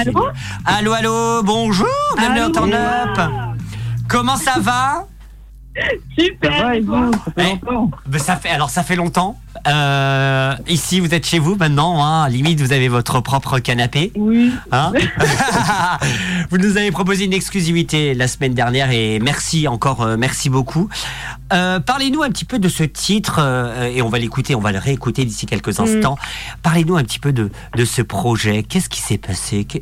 Allô Allô, allô, bonjour, bienvenue Allô en Turn Up. Comment ça va? Super. Ça va et vous? Ça fait Eh, longtemps ben, ça fait, Alors ça fait longtemps. Euh, ici, vous êtes chez vous maintenant. Hein, limite, vous avez votre propre canapé. Oui. Hein vous nous avez proposé une exclusivité la semaine dernière et merci encore, euh, merci beaucoup. Euh, Parlez-nous un petit peu de ce titre et on va l'écouter, on va le réécouter d'ici quelques instants. Parlez-nous un petit peu de, de ce projet. Qu'est-ce qui s'est passé? Que-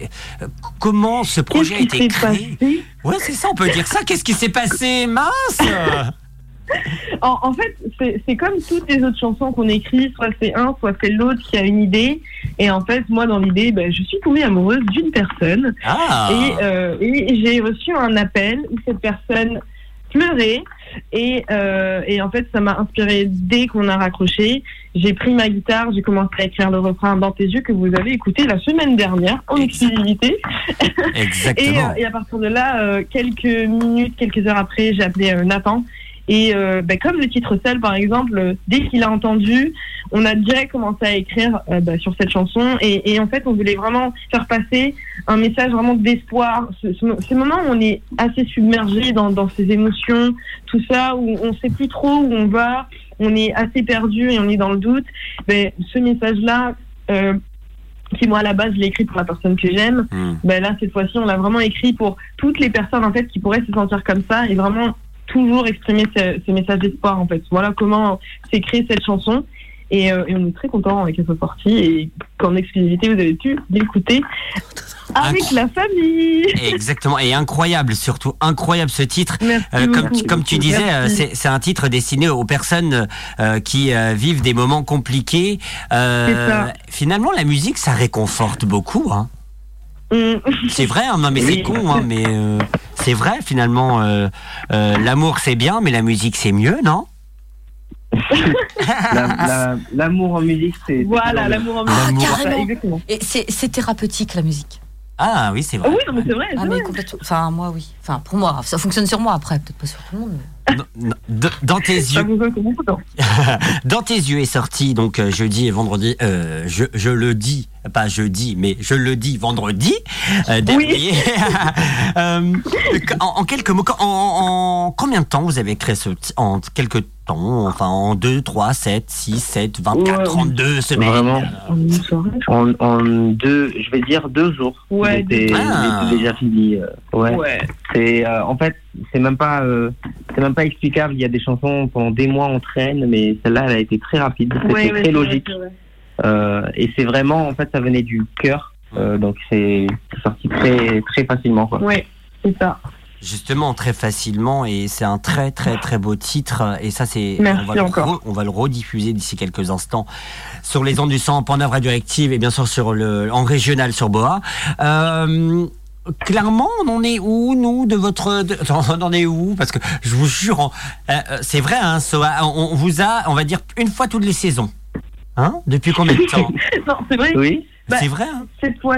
Comment ce projet a été créé? Ouais, c'est ça, on peut dire ça. Qu'est-ce qui s'est passé? Mince en, en fait, c'est comme toutes les autres chansons qu'on écrit, soit c'est un, soit c'est l'autre qui a une idée. Et en fait, moi, dans l'idée, ben, je suis tombée amoureuse d'une personne. Ah Et, euh, et j'ai reçu un appel où cette personne pleurait. Et, euh, et en fait, ça m'a inspiré dès qu'on a raccroché. J'ai pris ma guitare, j'ai commencé à écrire le refrain dans tes yeux que vous avez écouté la semaine dernière en exclusivité. Et, Exactement. euh, et à partir de là, quelques minutes, quelques heures après, j'ai appelé Nathan. Et euh, ben, comme le titre seul, par exemple, dès qu'il a entendu, on a direct commencé à écrire euh, ben, sur cette chanson. Et, et en fait, on voulait vraiment faire passer un message vraiment d'espoir. Ce, ce, ces moments où on est assez submergé dans, dans ses émotions, tout ça, où on sait plus trop où on va, on est assez perdu et on est dans le doute. Ben, ce message-là, euh, qui moi à la base je l'ai écrit pour la personne que j'aime, Hmm. ben là cette fois-ci on l'a vraiment écrit pour toutes les personnes en fait qui pourraient se sentir comme ça et vraiment toujours exprimer ce, ce message d'espoir en fait. Voilà comment s'est créée cette chanson et, euh, et on est très content qu'elle soit sortie et qu'en exclusivité vous avez pu l'écouter avec Incro- la famille. Exactement. Et incroyable, surtout incroyable ce titre. Euh, comme, tu, comme tu disais, euh, c'est un titre destiné aux personnes qui vivent des moments compliqués. Finalement, la musique, ça réconforte beaucoup. Hein. Mm. C'est vrai, hein, non mais c'est con, hein, mais c'est vrai finalement. euh, euh, L'amour c'est bien, mais la musique c'est mieux, non La- la- L'amour en musique, c'est. Voilà l'amour en Ah, musique. carrément. Exactement. Et c'est c'est thérapeutique la musique. Ah oui, c'est Ah vrai. oui non mais c'est vrai. Ah mais complètement. Enfin moi oui. Enfin pour moi, ça fonctionne sur moi après, peut-être pas sur tout le monde. mais- Non, non, de- Dans tes Ça yeux, dans tes yeux est sorti donc euh, jeudi et vendredi. euh, je, je le dis, pas jeudi, mais je le dis vendredi euh, dernier. Euh, en, en quelques mots, en, en combien de temps vous avez créé ce en quelques temps, enfin en 2, 3, 7, 6, 7, 24, Ouais. 32 semaines. Vraiment. En une soirée. En, en deux, je vais dire deux jours. Ouais, J'étais Ah. déjà fini. euh, ouais. Ouais. C'est euh, en fait, c'est même pas, euh, c'est même pas explicable. Il y a des chansons pendant des mois on traîne, mais celle-là, elle a été très rapide. C'était Ouais, très logique. vrai. Euh, et c'est vraiment, en fait, ça venait du cœur. Euh, donc c'est c'est sorti très très facilement. Quoi. Ouais, c'est ça. Justement, très facilement, et c'est un très très très beau titre. Et ça, c'est on va, le encore. re- on va le rediffuser d'ici quelques instants sur les ondes du sang, en œuvre radioactive, et bien sûr sur le en régional sur Boa. Euh, Clairement, on en est où, nous, de votre... de- Attends, on en est où? Parce que je vous jure, on- euh, c'est vrai, hein, on vous a, on va dire, une fois toutes les saisons. Hein Depuis combien de temps Non, c'est vrai. Oui. Bah, C'est vrai, hein cette fois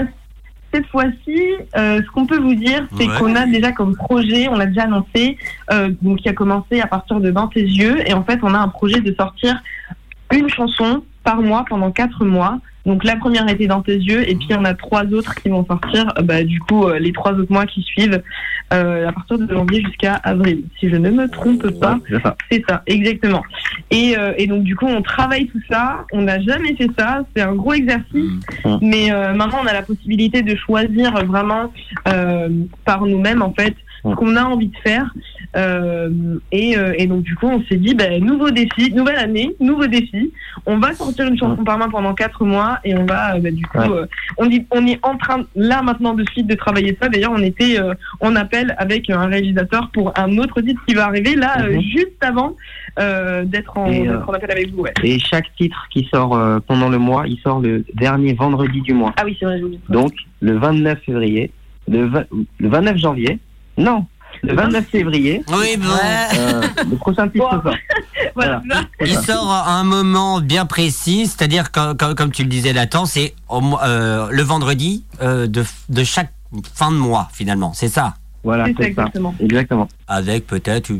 cette fois-ci, euh, ce qu'on peut vous dire, c'est Ouais. qu'on a déjà comme projet, on l'a déjà annoncé, euh, donc qui a commencé à partir de Dans tes yeux, et en fait, on a un projet de sortir une chanson par mois pendant quatre mois. Donc la première était Dans tes yeux, et puis il y en a trois autres qui vont sortir, euh, bah, du coup, euh, les trois autres mois qui suivent, euh, à partir de janvier jusqu'à avril, si je ne me trompe pas. Ouais, c'est ça. Ça, exactement. Et, euh, et donc du coup, on travaille tout ça. On n'a jamais fait ça. C'est un gros exercice. Mais euh, maintenant, on a la possibilité de choisir vraiment euh, par nous-mêmes, en fait, ce qu'on a envie de faire. Euh, et, euh, et donc du coup, on s'est dit, ben, nouveau défi, nouvelle année, nouveau défi. On va sortir une chanson par mois pendant quatre mois et on va, ben, du coup, Ouais. euh, on, est en train, là maintenant de suite, de travailler ça. D'ailleurs, on était euh, en appel avec un réalisateur pour un autre titre qui va arriver là, Mhm. juste avant euh, d'être en, en appel avec vous. Ouais. Et chaque titre qui sort euh, pendant le mois, il sort le dernier vendredi du mois. Ah oui, c'est vrai. Donc le 29 février, le, vingt- le 29 janvier, non, le 29 février, Oui, bon. euh, le prochain titre Bon. sort. voilà. Il sort à un moment bien précis, c'est-à-dire comme, comme tu le disais Nathan, c'est au mo- euh, le vendredi euh, de, de chaque fin de mois finalement, c'est ça? Voilà, C'est ça, exactement. Exactement. Avec peut-être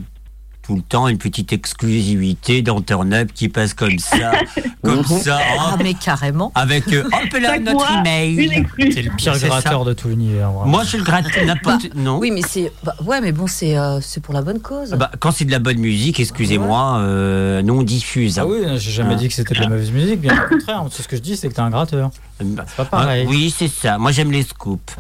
tout le temps une petite exclusivité Up qui passe comme ça, comme ça, Ah, mais carrément. avec euh, hop là notre email. C'est le pire gratteur de tout l'univers. Moi, je suis le gratte n'importe. non. Oui, mais c'est. bah, ouais, mais bon, c'est euh, c'est pour la bonne cause. Bah, quand c'est de la bonne musique, excusez-moi, euh, nous on diffuse. Ah oui, j'ai jamais Ah. dit que c'était de la mauvaise musique, bien au contraire. Tout ce que je dis, c'est que t'es un gratteur. C'est pas pareil. ah, oui, c'est ça. Moi, j'aime les scoops.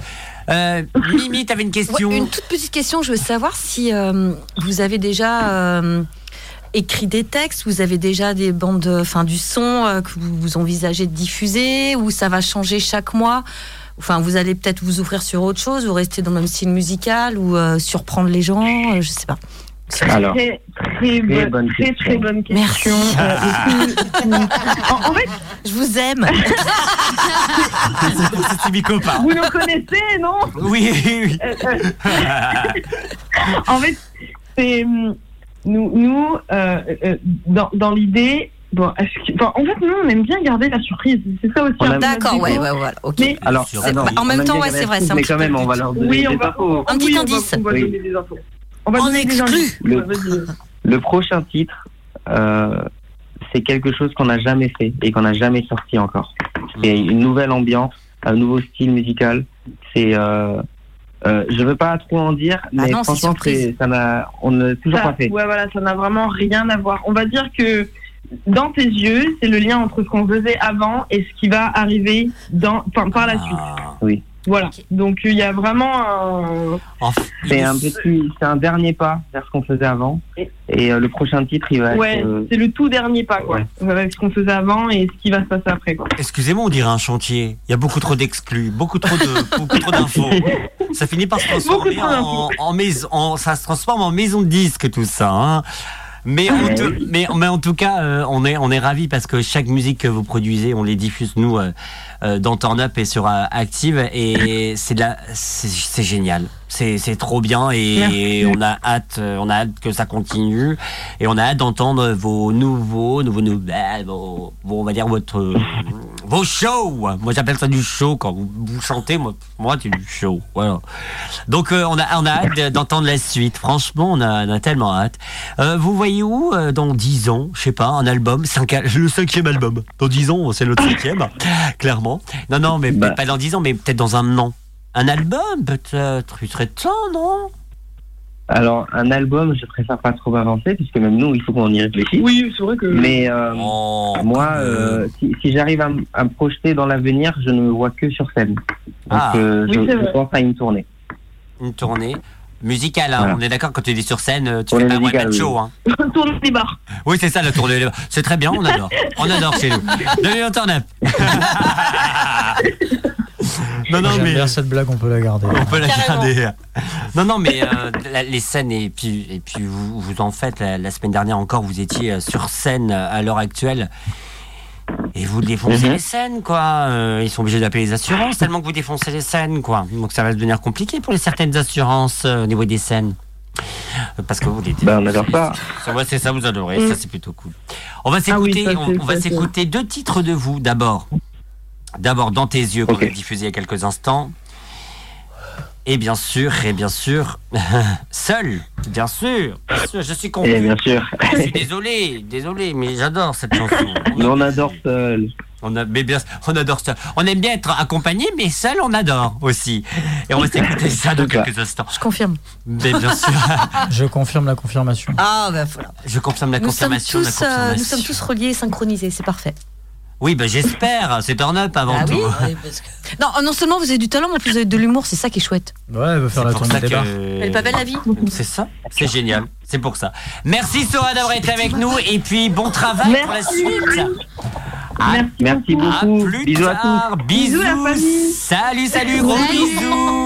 Euh, Mimi, t'avais une Ouais, question une toute petite question. Je veux savoir si euh, vous avez déjà euh, écrit des textes, vous avez déjà des bandes, enfin du son euh, que vous, vous envisagez de diffuser, ou ça va changer chaque mois? Enfin, vous allez peut-être vous ouvrir sur autre chose, ou rester dans le même style musical, ou euh, surprendre les gens, euh, je sais pas. Alors, Très, très, bonne, bonne très, question. très bonne Merci. question. Euh, le tout- en, en fait, Je vous aime. C'est mes copains. vous nous connaissez, non? Oui, oui. Euh, euh, En fait, c'est hum, nous, nous euh, euh, dans, dans l'idée. Bon, est-ce que- bon, en fait, nous, on aime bien garder la surprise. C'est ça aussi. D'accord, ouais, ouais, voilà. Ok. Mais- alors, C'est- attends, en même temps, ouais, c'est vrai, Mais quand peu même, on va leur donner Oui, on des va, infos. Un petit oui, on va- indice. On va, Oui. donner des infos. On va En donner des exclu. indices. Le-. Le prochain titre, euh, c'est quelque chose qu'on n'a jamais fait et qu'on n'a jamais sorti encore. C'est une nouvelle ambiance, un nouveau style musical. C'est, euh, euh, je veux pas trop en dire, Bah mais non, c'est franchement, ça n'a, on n'a toujours Ça, pas fait. Ouais, voilà, ça n'a vraiment rien à voir. On va dire que dans tes yeux, c'est le lien entre ce qu'on faisait avant et ce qui va arriver dans, par la suite. Ah. Voilà. Donc il y a vraiment un. C'est un petit, c'est un dernier pas vers ce qu'on faisait avant. Et euh, le prochain titre, il va Ouais, être. euh, c'est le tout dernier pas, quoi. Ouais. Avec ce qu'on faisait avant et ce qui va se passer après, quoi. Excusez-moi, on dirait un chantier. Il y a beaucoup trop d'exclus, beaucoup trop de, beaucoup trop d'infos. Ça finit par se transformer en, en maison, en- ça se transforme en maison de disque tout ça. Hein. Mais, en Ouais, tout- oui. mais, mais en tout cas, euh, on est, on est ravis parce que chaque musique que vous produisez, on les diffuse nous euh, euh, dans Turn Up et sur euh, Active et c'est de la, c'est c'est génial. C'est c'est trop bien et Merci. on a hâte, euh, on a hâte que ça continue et on a hâte d'entendre vos nouveaux, nouveaux nouvelles, vos, vos- on va dire votre, euh, vos shows. Moi j'appelle ça du show quand vous, vous chantez, moi, moi c'est du show. Voilà. Donc euh, on a, on a hâte de- d'entendre la suite. Franchement, on a, on a tellement hâte. Euh, vous voyez où euh, dans 10 ans, je sais pas, un album, cinq, le cinquième album. Dans 10 ans, c'est notre cinquième, clairement. Non, non, mais Bah. pas dans 10 ans, mais peut-être dans un an. Un album, peut-être. Il serait temps, non? Alors, un album, je préfère pas trop avancer, puisque même nous, il faut qu'on y réfléchisse. Oui, c'est vrai que. Mais euh, Oh, moi, même. euh, si, si j'arrive à, me projeter dans l'avenir, je ne me vois que sur scène. Donc, Ah. euh, Oui, je, pense à une tournée. Une tournée musicale, hein. Voilà. on est d'accord quand tu es sur scène, euh, tu Tournée fais pas un one-man oui. show. Hein. tourne des bars. Oui, c'est ça la tournée. C'est très bien, on adore. On adore chez nous. Bienvenue dans Turn Up. Non, non, mais bien cette blague, on peut la garder. on peut la Carrément. garder. Non, non, mais euh, la- les scènes, et puis, et puis vous, vous en faites, la, la semaine dernière encore, vous étiez euh, sur scène euh, à l'heure actuelle. Et vous défoncez Mhm. les scènes, quoi. Euh, ils sont obligés d'appeler les assurances tellement que vous défoncez les scènes, quoi. Donc ça va devenir compliqué pour les certaines assurances euh, au niveau des scènes. Parce que vous les Ben, on adore ça. ça, ouais, c'est ça, vous adorez. Mm. Ça, c'est plutôt cool. On va Ah oui, s'écouter, on, va s'écouter deux titres de vous d'abord. D'abord, dans tes yeux, qu'on a diffusé il y a quelques instants. Et bien sûr, et bien sûr, seul, bien sûr, bien sûr, je suis convaincu. Bien sûr. Je suis désolé, désolé, mais j'adore cette chanson. Mais on adore seul. On, a, mais bien, on adore ça. On aime bien être accompagné, mais seul, on adore aussi. Et on va s'écouter ça dans quelques instants. Je confirme. Mais bien sûr, Je confirme la confirmation. Ah, bah voilà. je confirme la Nous sommes, confirmation. la euh, nous sommes tous reliés et synchronisés, c'est parfait. Oui, ben j'espère. C'est turn up avant Ah tout. oui Non, non seulement vous avez du talent, mais en plus vous avez de l'humour, c'est ça qui est chouette. Ouais, elle veut faire la tournée des bars. Elle est pas belle la vie C'est ça, c'est génial, c'est pour ça. Merci Sora d'avoir été avec nous et puis bon travail pour la Merci. suite. À, Merci à beaucoup. plus Bisous à tous. tard, bisous. Bisous, la famille. Salut, salut, gros Salut. bisous.